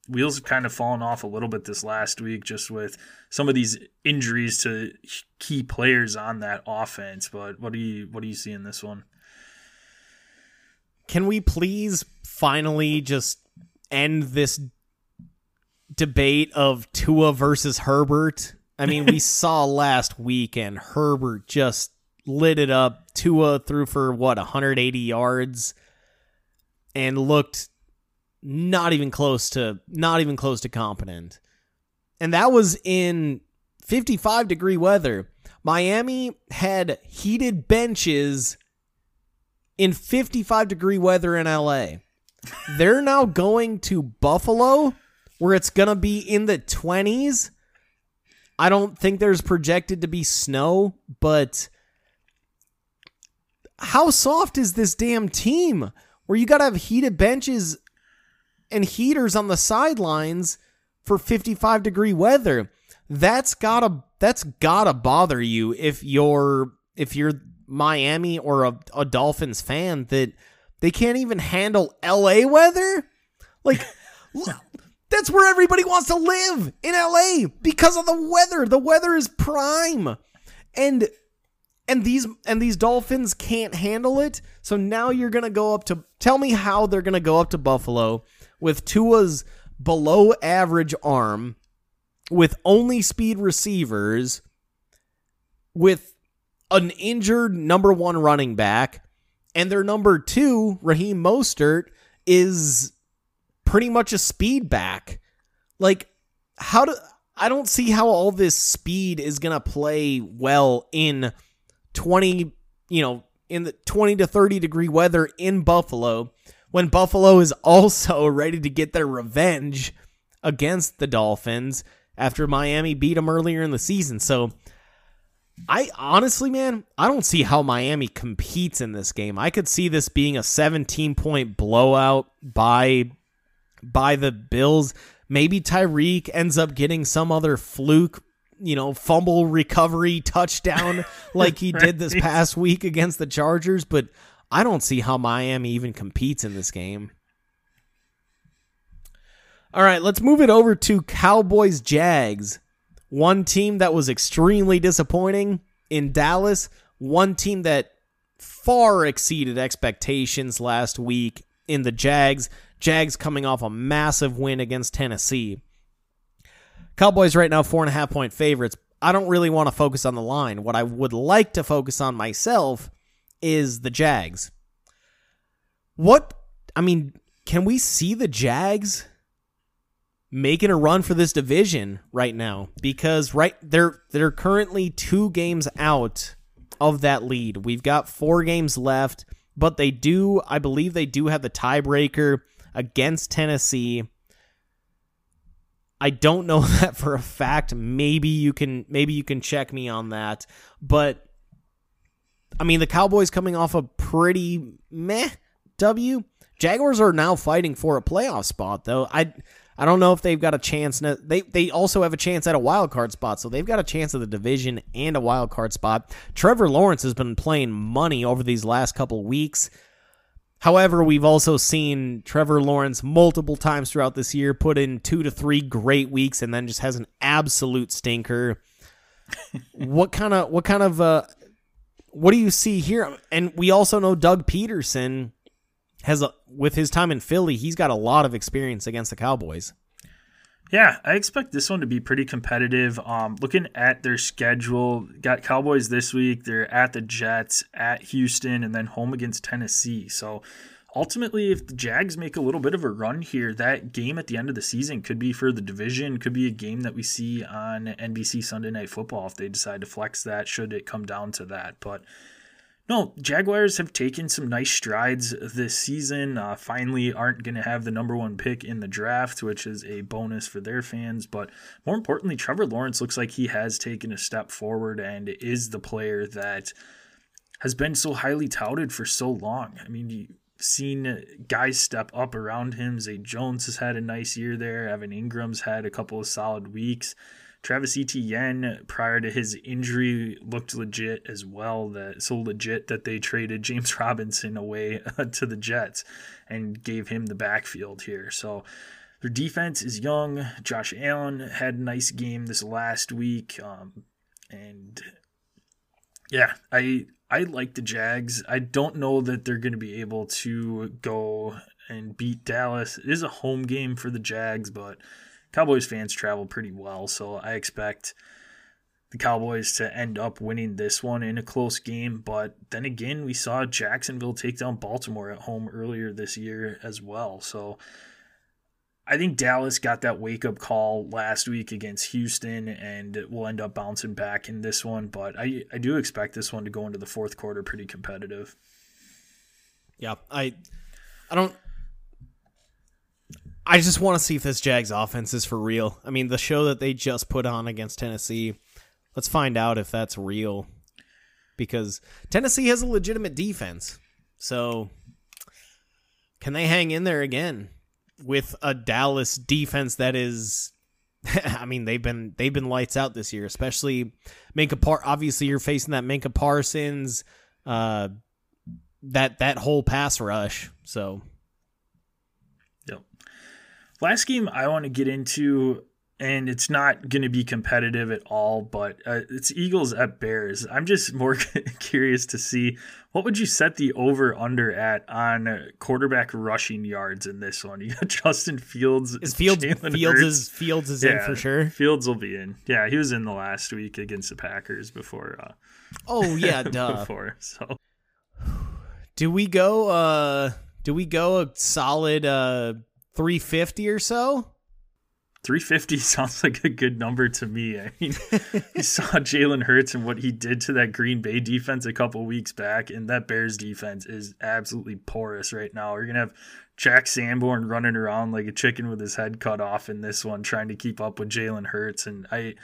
wheels have kind of fallen off a little bit this last week just with some of these injuries to key players on that offense. But what do you what do you see in this one? Can we please finally just end this debate of Tua versus Herbert? I mean, we saw last week and Herbert just lit it up. Tua threw for what 180 yards and looked not even close to not even close to competent. And that was in 55 degree weather. Miami had heated benches in 55 degree weather in LA. They're now going to Buffalo where it's going to be in the 20s. I don't think there's projected to be snow, but how soft is this damn team where you got to have heated benches and heaters on the sidelines for 55 degree weather? That's got to that's got to bother you if you're if you're Miami or a, a Dolphins fan that they can't even handle LA weather? Like that's where everybody wants to live in LA because of the weather. The weather is prime. And and these and these Dolphins can't handle it. So now you're going to go up to tell me how they're going to go up to Buffalo with Tua's below average arm with only speed receivers with an injured number one running back, and their number two, Raheem Mostert, is pretty much a speed back. Like, how do I don't see how all this speed is gonna play well in twenty, you know, in the twenty to thirty degree weather in Buffalo when Buffalo is also ready to get their revenge against the Dolphins after Miami beat them earlier in the season. So I honestly, man, I don't see how Miami competes in this game. I could see this being a 17 point blowout by by the Bills. Maybe Tyreek ends up getting some other fluke, you know, fumble recovery touchdown like he did this past week against the Chargers, but I don't see how Miami even competes in this game. All right, let's move it over to Cowboys Jags. One team that was extremely disappointing in Dallas, one team that far exceeded expectations last week in the Jags. Jags coming off a massive win against Tennessee. Cowboys right now, four and a half point favorites. I don't really want to focus on the line. What I would like to focus on myself is the Jags. What, I mean, can we see the Jags making a run for this division right now because right they're they're currently 2 games out of that lead. We've got 4 games left, but they do I believe they do have the tiebreaker against Tennessee. I don't know that for a fact. Maybe you can maybe you can check me on that. But I mean, the Cowboys coming off a pretty meh W. Jaguars are now fighting for a playoff spot though. I I don't know if they've got a chance. They they also have a chance at a wild card spot, so they've got a chance at the division and a wild card spot. Trevor Lawrence has been playing money over these last couple weeks. However, we've also seen Trevor Lawrence multiple times throughout this year put in two to three great weeks and then just has an absolute stinker. what kind of what kind of uh what do you see here? And we also know Doug Pederson has a, with his time in Philly, he's got a lot of experience against the Cowboys. Yeah, I expect this one to be pretty competitive. Um, looking at their schedule, got Cowboys this week. They're at the Jets, at Houston, and then home against Tennessee. So ultimately, if the Jags make a little bit of a run here, that game at the end of the season could be for the division, could be a game that we see on NBC Sunday Night Football if they decide to flex that, should it come down to that. But no, Jaguars have taken some nice strides this season. Uh, finally, aren't going to have the number one pick in the draft, which is a bonus for their fans. But more importantly, Trevor Lawrence looks like he has taken a step forward and is the player that has been so highly touted for so long. I mean, seen guys step up around him. Zay Jones has had a nice year there. Evan Engram's had a couple of solid weeks. Travis Etienne, prior to his injury, looked legit as well. That so legit that they traded James Robinson away to the Jets and gave him the backfield here. So their defense is young. Josh Allen had a nice game this last week, um, and yeah, I I like the Jags. I don't know that they're going to be able to go and beat Dallas. It is a home game for the Jags, but Cowboys fans travel pretty well, so I expect the Cowboys to end up winning this one in a close game. But then again, we saw Jacksonville take down Baltimore at home earlier this year as well. So I think Dallas got that wake up call last week against Houston and will end up bouncing back in this one. But I, I do expect this one to go into the fourth quarter pretty competitive. Yeah, I I don't I just want to see if this Jags offense is for real. I mean, the show that they just put on against Tennessee, let's find out if that's real. Because Tennessee has a legitimate defense. So can they hang in there again with a Dallas defense that is I mean, they've been they've been lights out this year, especially Micah Par obviously you're facing that Micah Parsons uh that that whole pass rush. So Yep. Last game I want to get into, and it's not going to be competitive at all, but uh, it's Eagles at Bears. I'm just more curious to see what would you set the over under at on quarterback rushing yards in this one. You got Justin Fields. Is Fields Jalen Fields Hurts. is Fields is yeah, in for sure. Fields will be in. Yeah, he was in the last week against the Packers before. Uh, oh yeah, duh. before so. Do we go? uh Do we go a solid? uh 350 or so. 350 sounds like a good number to me. I mean, you saw Jalen Hurts and what he did to that Green Bay defense a couple weeks back, and that Bears defense is absolutely porous right now. We're gonna have Jack Sanborn running around like a chicken with his head cut off in this one, trying to keep up with Jalen Hurts, and I.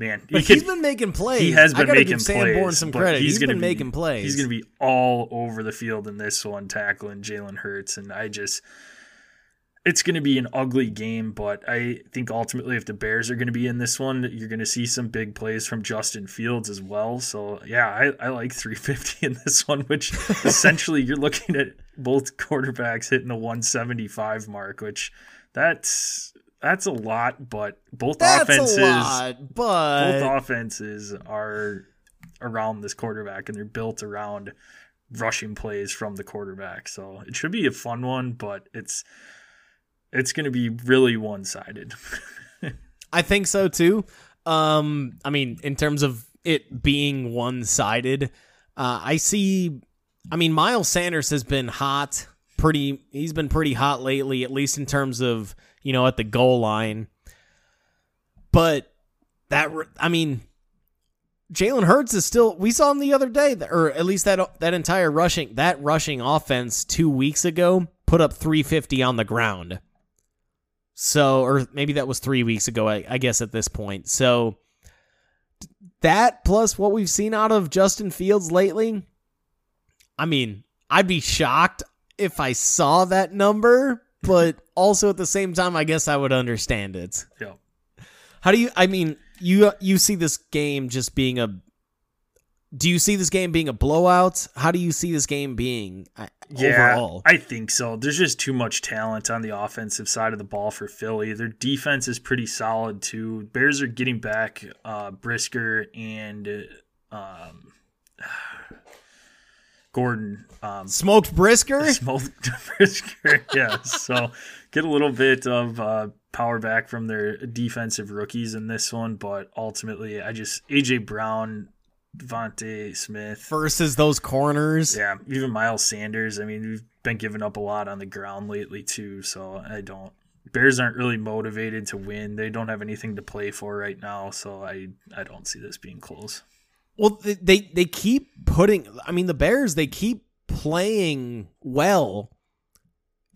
Man, he has been making plays. He has been making Sanborn plays. some credit. he's, he's been be, making plays. He's going to be all over the field in this one, tackling Jalen Hurts, and I just it's going to be an ugly game, but I think ultimately, if the Bears are going to be in this one, you're going to see some big plays from Justin Fields as well. So, yeah, I, I like 350 in this one, which essentially you're looking at both quarterbacks hitting the 175 mark, which that's that's a lot, but both that's offenses, lot, but both offenses are around this quarterback, and they're built around rushing plays from the quarterback. So it should be a fun one, but it's it's going to be really one sided. I think so too. Um, I mean, in terms of it being one sided, uh, I see. I mean, Miles Sanders has been hot. Pretty, he's been pretty hot lately, at least in terms of you know at the goal line. But that, I mean, Jalen Hurts is still. We saw him the other day, or at least that that entire rushing that rushing offense two weeks ago put up 350 on the ground. So, or maybe that was three weeks ago, I, I guess, at this point. So, that plus what we've seen out of Justin Fields lately, I mean, I'd be shocked if I saw that number, but also at the same time, I guess I would understand it. Yeah. How do you? I mean, you you see this game just being a. Do you see this game being a blowout? How do you see this game being uh, Yeah, overall? I think so. There's just too much talent on the offensive side of the ball for Philly. Their defense is pretty solid too. Bears are getting back uh, Brisker and um, Gordon. Um, Smoked Brisker. smoked Brisker. yeah, so get a little bit of uh, power back from their defensive rookies in this one, but ultimately, I just AJ Brown, DeVonta Smith, versus those corners. yeah, even Miles Sanders. I mean, we've been giving up a lot on the ground lately too, so I don't. Bears aren't really motivated to win. They don't have anything to play for right now, so I I don't see this being close. Well, they they keep putting. I mean, the Bears they keep playing well,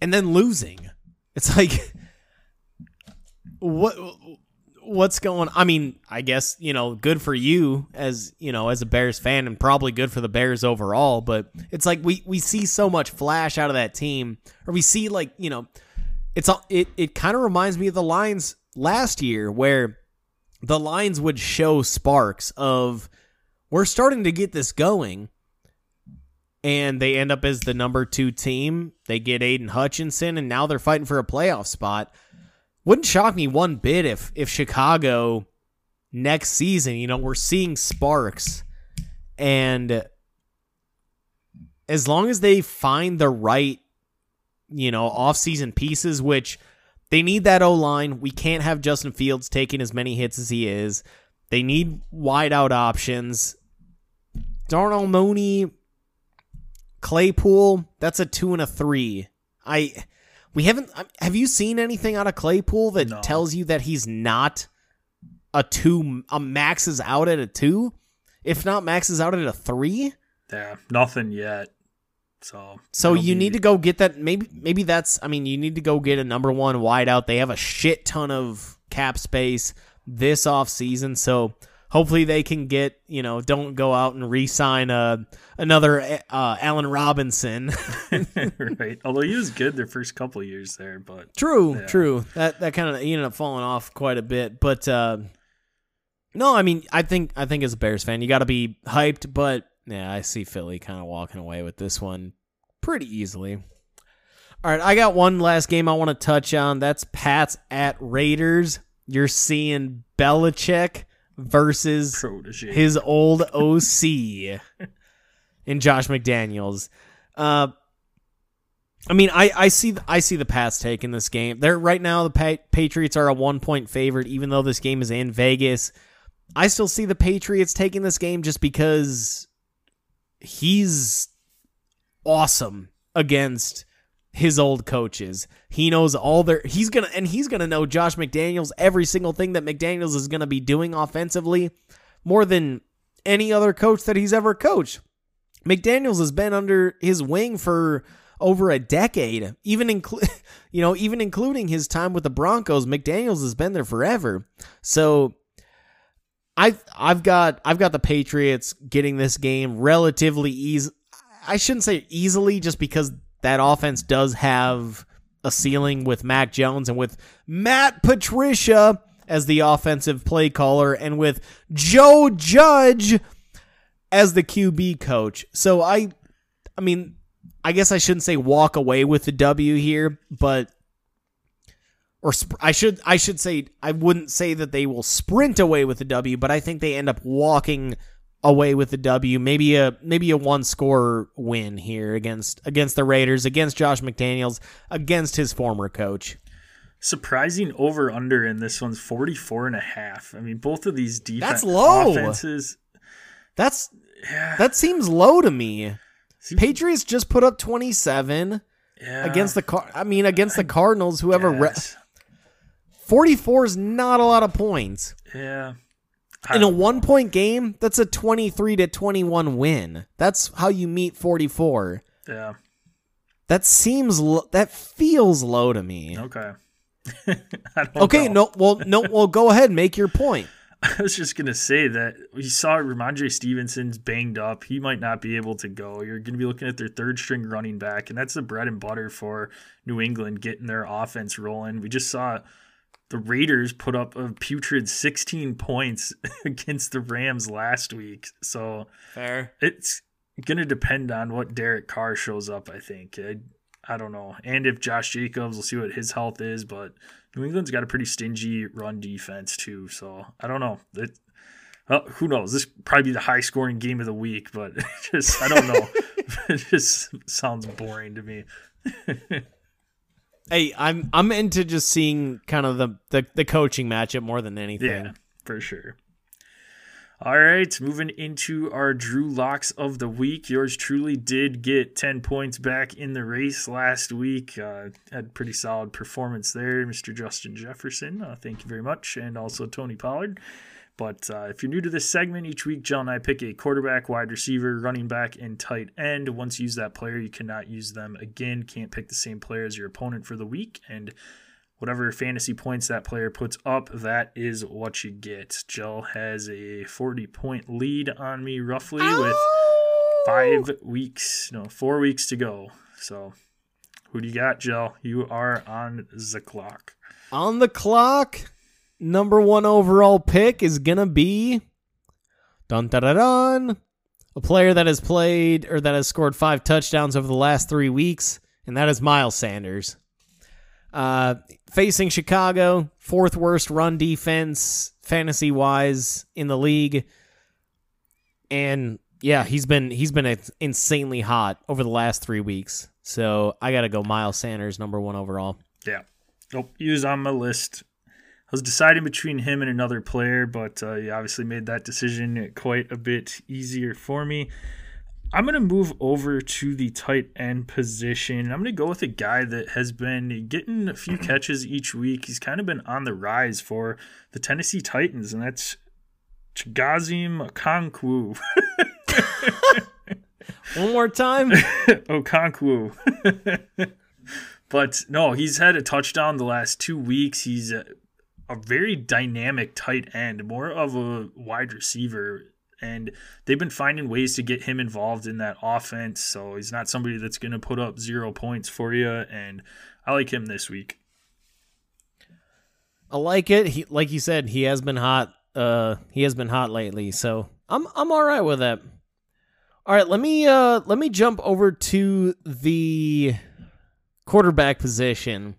and then losing. It's like what what's going? I mean, I guess you know, good for you as you know as a Bears fan, and probably good for the Bears overall. But it's like we we see so much flash out of that team, or we see like you know, it's it it kind of reminds me of the Lions last year where the Lions would show sparks of we're starting to get this going. And they end up as the number two team. They get Aidan Hutchinson, and now they're fighting for a playoff spot. Wouldn't shock me one bit if if Chicago next season, you know, we're seeing sparks, and as long as they find the right, you know, off-season pieces, which they need that O line. We can't have Justin Fields taking as many hits as he is. They need wide out options. Darnell Mooney, Claypool, that's a two and a three. I we haven't um, have you seen anything out of Claypool that No. tells you that he's not a two a maxes out at a two? If not maxes out at a three? Yeah, nothing yet. So So you be- need to go get that. Maybe maybe that's. I mean, you need to go get a number one wide out. They have a shit ton of cap space this off season, so hopefully they can get. You know, don't go out and re-sign uh, another uh, Allen Robinson. right. Although he was good their first couple years there, but true, Yeah. true. That that kind of he ended up falling off quite a bit, but uh, no, I mean, I think I think as a Bears fan, you got to be hyped, but yeah, I see Philly kind of walking away with this one pretty easily. All right, I got one last game I want to touch on. That's Pats at Raiders. You're seeing Belichick versus protege. his old OC in Josh McDaniels. Uh, I mean, I, I see I see the Pats taking this game. They're right now the pa- Patriots are a one point favorite, even though this game is in Vegas. I still see the Patriots taking this game just because he's awesome against his old coaches. He knows all their he's going to and he's going to know Josh McDaniels every single thing that McDaniels is going to be doing offensively more than any other coach that he's ever coached. McDaniels has been under his wing for over a decade, even include you know, even including his time with the Broncos. McDaniels has been there forever. So I've I've got I've got the Patriots getting this game relatively easy. I shouldn't say easily, just because that offense does have a ceiling with Mac Jones and with Matt Patricia as the offensive play caller and with Joe Judge as the QB coach. So I I mean, I guess I shouldn't say walk away with the W here, but or sp- I should I should say I wouldn't say that they will sprint away with the W, but I think they end up walking away with the W. Maybe a maybe a one score win here against against the Raiders, against Josh McDaniels, against his former coach. Surprising over under in this one's 44 and a half. I mean, both of these defense That's low. offenses. That's Yeah, that seems low to me. seems- Patriots just put up 27 yeah, against the car I mean against the Cardinals whoever re- yes. 44 is not a lot of points. yeah. In a one point game, that's a 23 to 21 win. That's how you meet 44. Yeah. That seems lo- that feels low to me. Okay. okay, know. no, well, no, well, go ahead, make your point. I was just gonna say that we saw Rhamondre Stevenson's banged up. He might not be able to go. You're gonna be looking at their third string running back, and that's the bread and butter for New England getting their offense rolling. We just saw the Raiders put up a putrid 16 points against the Rams last week. So fair. It's gonna depend on what Derek Carr shows up. I think. I, I don't know, and if Josh Jacobs, we'll see what his health is, but New England's got a pretty stingy run defense too, so I don't know. It, well, who knows? This probably be the high scoring game of the week, but just I don't know. it just sounds boring to me. Hey, I'm I'm into just seeing kind of the, the the coaching matchup more than anything. Yeah, for sure. All right, moving into our Drew locks of the week. Yours truly did get 10 points back in the race last week. Uh, had pretty solid performance there, Mr. Justin Jefferson. Uh, thank you very much. And also Tony Pollard. But uh, if you're new to this segment, each week, Jill and I pick a quarterback, wide receiver, running back, and tight end. Once you use that player, you cannot use them again. Can't pick the same player as your opponent for the week. And whatever fantasy points that player puts up, that is what you get. Jill has a 40 point lead on me roughly with five weeks, no, four weeks to go. So, who do you got, Jill? You are on the clock. On the clock, number one overall pick is to be dun dun dun. A player that has played or that has scored five touchdowns over the last three weeks, and that is Miles Sanders. Uh, facing Chicago, fourth worst run defense fantasy wise in the league, and yeah, he's been he's been insanely hot over the last three weeks. So I got to go Miles Sanders, number one overall. Yeah, nope, he was on my list. I was deciding between him and another player, but uh, he obviously made that decision quite a bit easier for me. I'm going to move over to the tight end position. I'm going to go with a guy that has been getting a few catches each week. He's kind of been on the rise for the Tennessee Titans, and that's Chigoziem Okonkwo. One more time. Okonkwo. but no, he's had a touchdown the last two weeks. He's a, very dynamic tight end, more of a wide receiver and they've been finding ways to get him involved in that offense. So he's not somebody that's going to put up zero points for you, and I like him this week. I like it. He, like you said, he has been hot. Uh, he has been hot lately, so I'm I'm all right with that. All right, let me uh let me jump over to the quarterback position.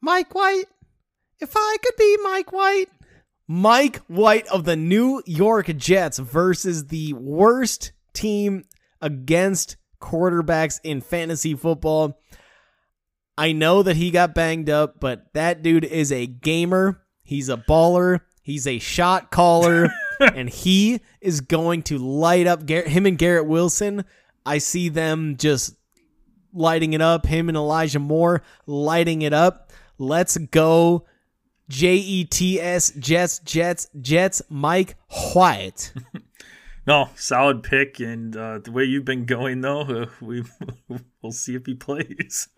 Mike White. If I could be Mike White, Mike White of the New York Jets versus the worst team against quarterbacks in fantasy football. I know that he got banged up, but that dude is a gamer. He's a baller. He's a shot caller, and he is going to light up Gar- him and Garrett Wilson. I see them just lighting it up. Him and Elijah Moore lighting it up. Let's go J E T S Jets Jets Jets Mike White. no, solid pick, and uh, the way you've been going though, uh, we we'll see if he plays.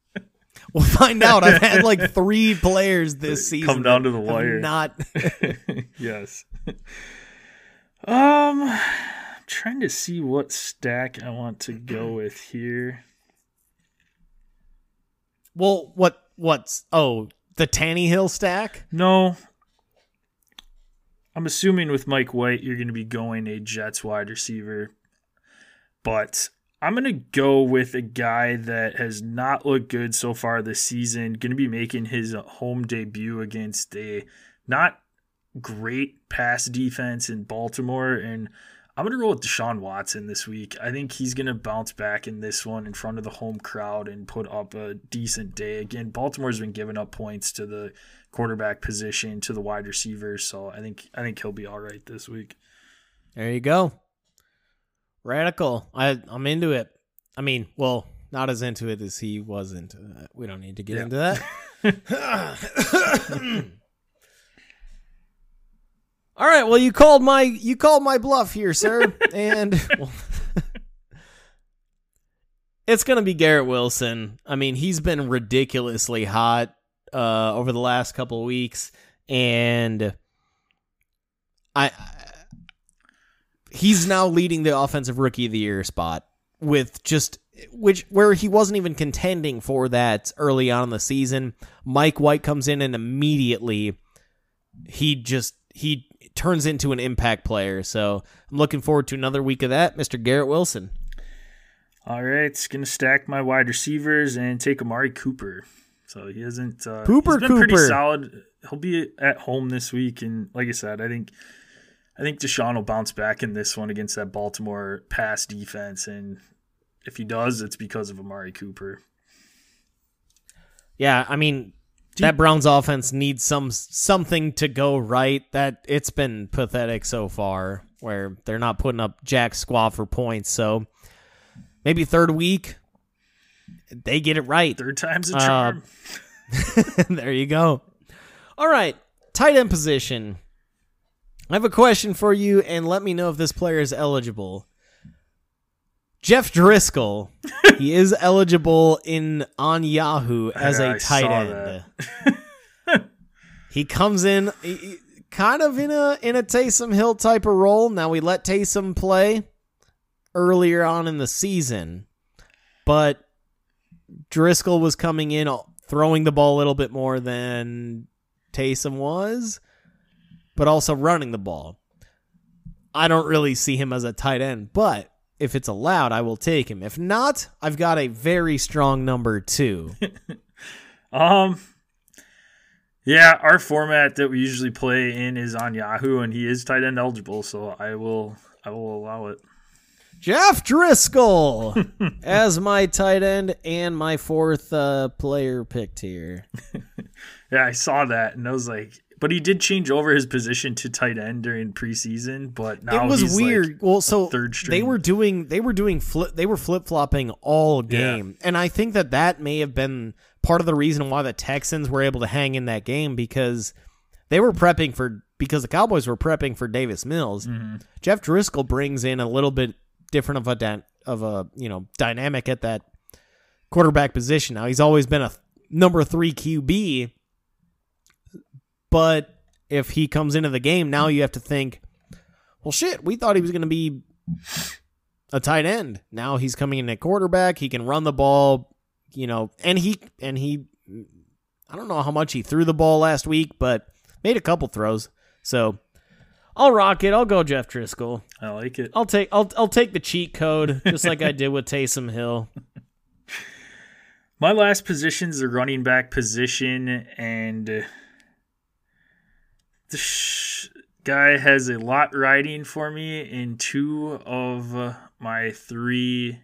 we'll find out. I've had like three players this season. Come down to the wire. Not. yes. Um, I'm trying to see what stack I want to go with here. Well, what what's oh the Tannehill stack? No. I'm assuming with Mike White, you're going to be going a Jets wide receiver. But I'm going to go with a guy that has not looked good so far this season. Going to be making his home debut against a not great pass defense in Baltimore. And I'm going to roll with Deshaun Watson this week. I think he's going to bounce back in this one in front of the home crowd and put up a decent day. Again, Baltimore's been giving up points to the quarterback position, to the wide receivers, so I think I think he'll be all right this week. There you go. Radical. I I'm into it. I mean, well, not as into it as he was into that. Uh, we don't need to get yeah. into that. All right. Well, you called my you called my bluff here, sir, and well, It's gonna be Garrett Wilson. I mean, he's been ridiculously hot uh, over the last couple of weeks, and I he's now leading the offensive rookie of the year spot with just which where he wasn't even contending for that early on in the season. Mike White comes in and immediately he just he turns into an impact player. So I'm looking forward to another week of that, Mr. Garrett Wilson. All right, gonna stack my wide receivers and take Amari Cooper. So he hasn't. Uh, Cooper, he's been Cooper. pretty solid. He'll be at home this week, and like I said, I think I think Deshaun will bounce back in this one against that Baltimore pass defense, and if he does, it's because of Amari Cooper. Yeah, I mean that Browns offense needs some something to go right. That it's been pathetic so far, where they're not putting up jack squat for points. So maybe third week they get it right. Third time's a Uh, charm. there you go. All right, tight end position. I have a question for you, and let me know if this player is eligible. Jeff Driskel, he is eligible in on Yahoo as Yeah, a tight end. he comes in he- kind of in a in a Taysom Hill type of role. Now we let Taysom play earlier on in the season, but Driskel was coming in throwing the ball a little bit more than Taysom was, but also running the ball. I don't really see him as a tight end, but if it's allowed, I will take him. If not, I've got a very strong number two. Um, yeah, our format that we usually play in is on Yahoo, and he is tight end eligible, so I will I will allow it. Jeff Driskel as my tight end and my fourth uh, player picked here. Yeah, I saw that, and I was like, but he did change over his position to tight end during preseason, but now it was he's, like, weird. well, so third string. they were doing they were doing flip they were flip flopping all game, and I think that that may have been part of the reason why the Texans were able to hang in that game because they were prepping for because the Cowboys were prepping for Davis Mills. Mm-hmm. Jeff Driskel brings in a little bit different of a dy- of a you know dynamic at that quarterback position. Now he's always been a number three QB, but if he comes into the game now, you have to think, well, shit, we thought he was going to be a tight end. Now he's coming in at quarterback. He can run the ball, you know, and he and he. I don't know how much he threw the ball last week, but made a couple throws. So I'll rock it. I'll go Jeff Driskel. I like it. I'll take I'll I'll take the cheat code just like I did with Taysom Hill. My last position is the running back position, and uh, this guy has a lot riding for me in two of uh, my three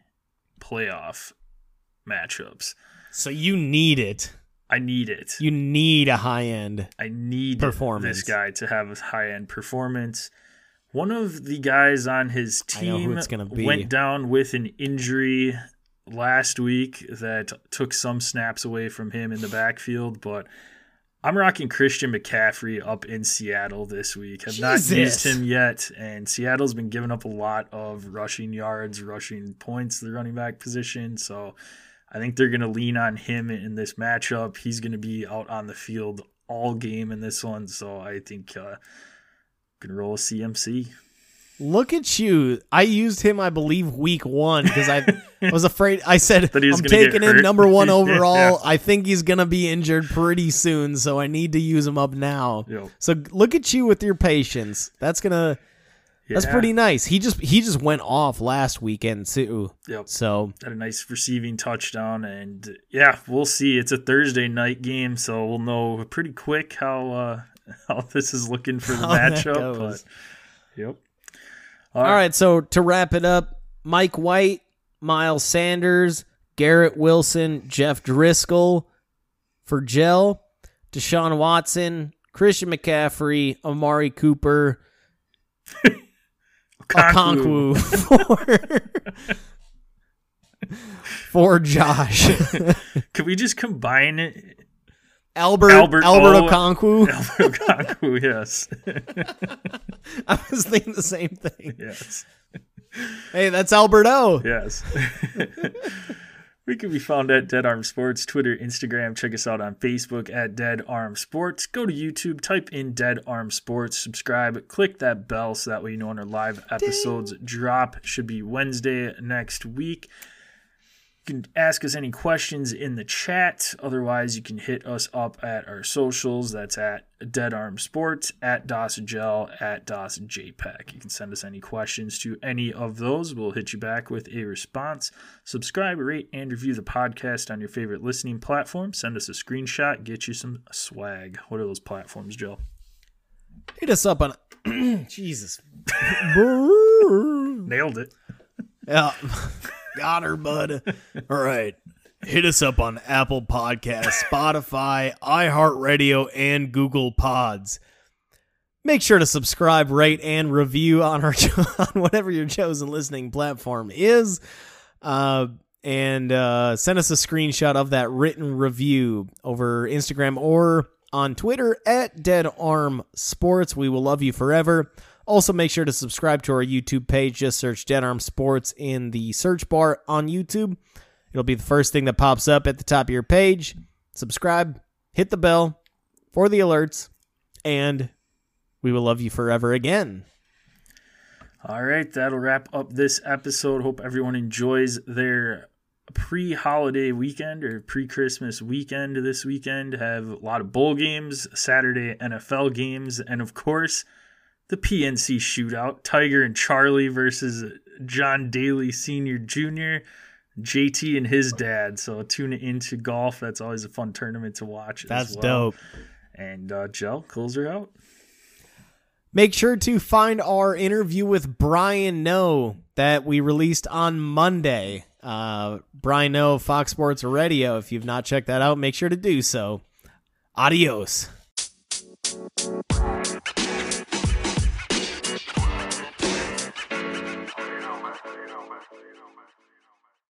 playoff matchups. So you need it. I need it. You need a high end. I need Performance. this guy to have a high end performance. One of the guys on his I know who team it's gonna be. went down with an injury last week that took some snaps away from him in the backfield, but I'm rocking Christian McCaffrey up in Seattle this week. Have not used him yet, and Seattle's been giving up a lot of rushing yards, rushing points, to the running back position. So I think they're going to lean on him in this matchup. He's going to be out on the field all game in this one. So I think uh, can roll a CMC. Look at you. I used him, I believe, week one because I was afraid. I said, I'm taking him number one overall. Yeah. I think he's going to be injured pretty soon, so I need to use him up now. Yep. So look at you with your patience. That's going to. That's pretty nice. He just he just went off last weekend too. Yep. So Had a nice receiving touchdown, and yeah, we'll see. It's a Thursday night game, so we'll know pretty quick how uh, how this is looking for the How matchup. But yep. All right, so to wrap it up, Mike White, Miles Sanders, Garrett Wilson, Jeff Driskel for Gel, Deshaun Watson, Christian McCaffrey, Amari Cooper, Okonkwo. For, for Josh. Could we just combine it? Albert Albert Albert, O. Okonkwo. Albert Okonkwo, yes, I was thinking the same thing. yes, Hey, that's Albert O. yes. We can be found at Dead Arm Sports, Twitter, Instagram. Check us out on Facebook at Dead Arm Sports. Go to YouTube, type in Dead Arm Sports, subscribe, click that bell so that way you know when our live episodes Ding. drop. Should be Wednesday next week. You can ask us any questions in the chat. Otherwise, you can hit us up at our socials. That's at Dead Arm Sports, at DOSGel, at DOSJPEG. You can send us any questions to any of those. We'll hit you back with a response. Subscribe, rate, and review the podcast on your favorite listening platform. Send us a screenshot, get you some swag. What are those platforms, Joe? Hit us up on. Jesus. Nailed it. Yeah. Got her, bud. All right. Hit us up on Apple Podcasts, Spotify, iHeartRadio, and Google Pods. Make sure to subscribe, rate, and review on our on whatever your chosen listening platform is. Uh, and uh, send us a screenshot of that written review over Instagram or on Twitter at Dead Arm Sports. We will love you forever. Also, make sure to subscribe to our YouTube page. Just search Dead Sports in the search bar on YouTube. It'll be the first thing that pops up at the top of your page. Subscribe, hit the bell for the alerts, and we will love you forever again. All right, that'll wrap up this episode. Hope everyone enjoys their pre holiday weekend or pre Christmas weekend this weekend. Have a lot of bowl games, Saturday NFL games, and of course, the PNC shootout Tiger and Charlie versus John Daly Sr. Jr., JT and his dad. So tune into golf. That's always a fun tournament to watch. That's well. dope. And uh, Joe, close her out. Make sure to find our interview with Brian Noe that we released on Monday. Uh, Brian Noe, Fox Sports Radio. If you've not checked that out, make sure to do so. Adios.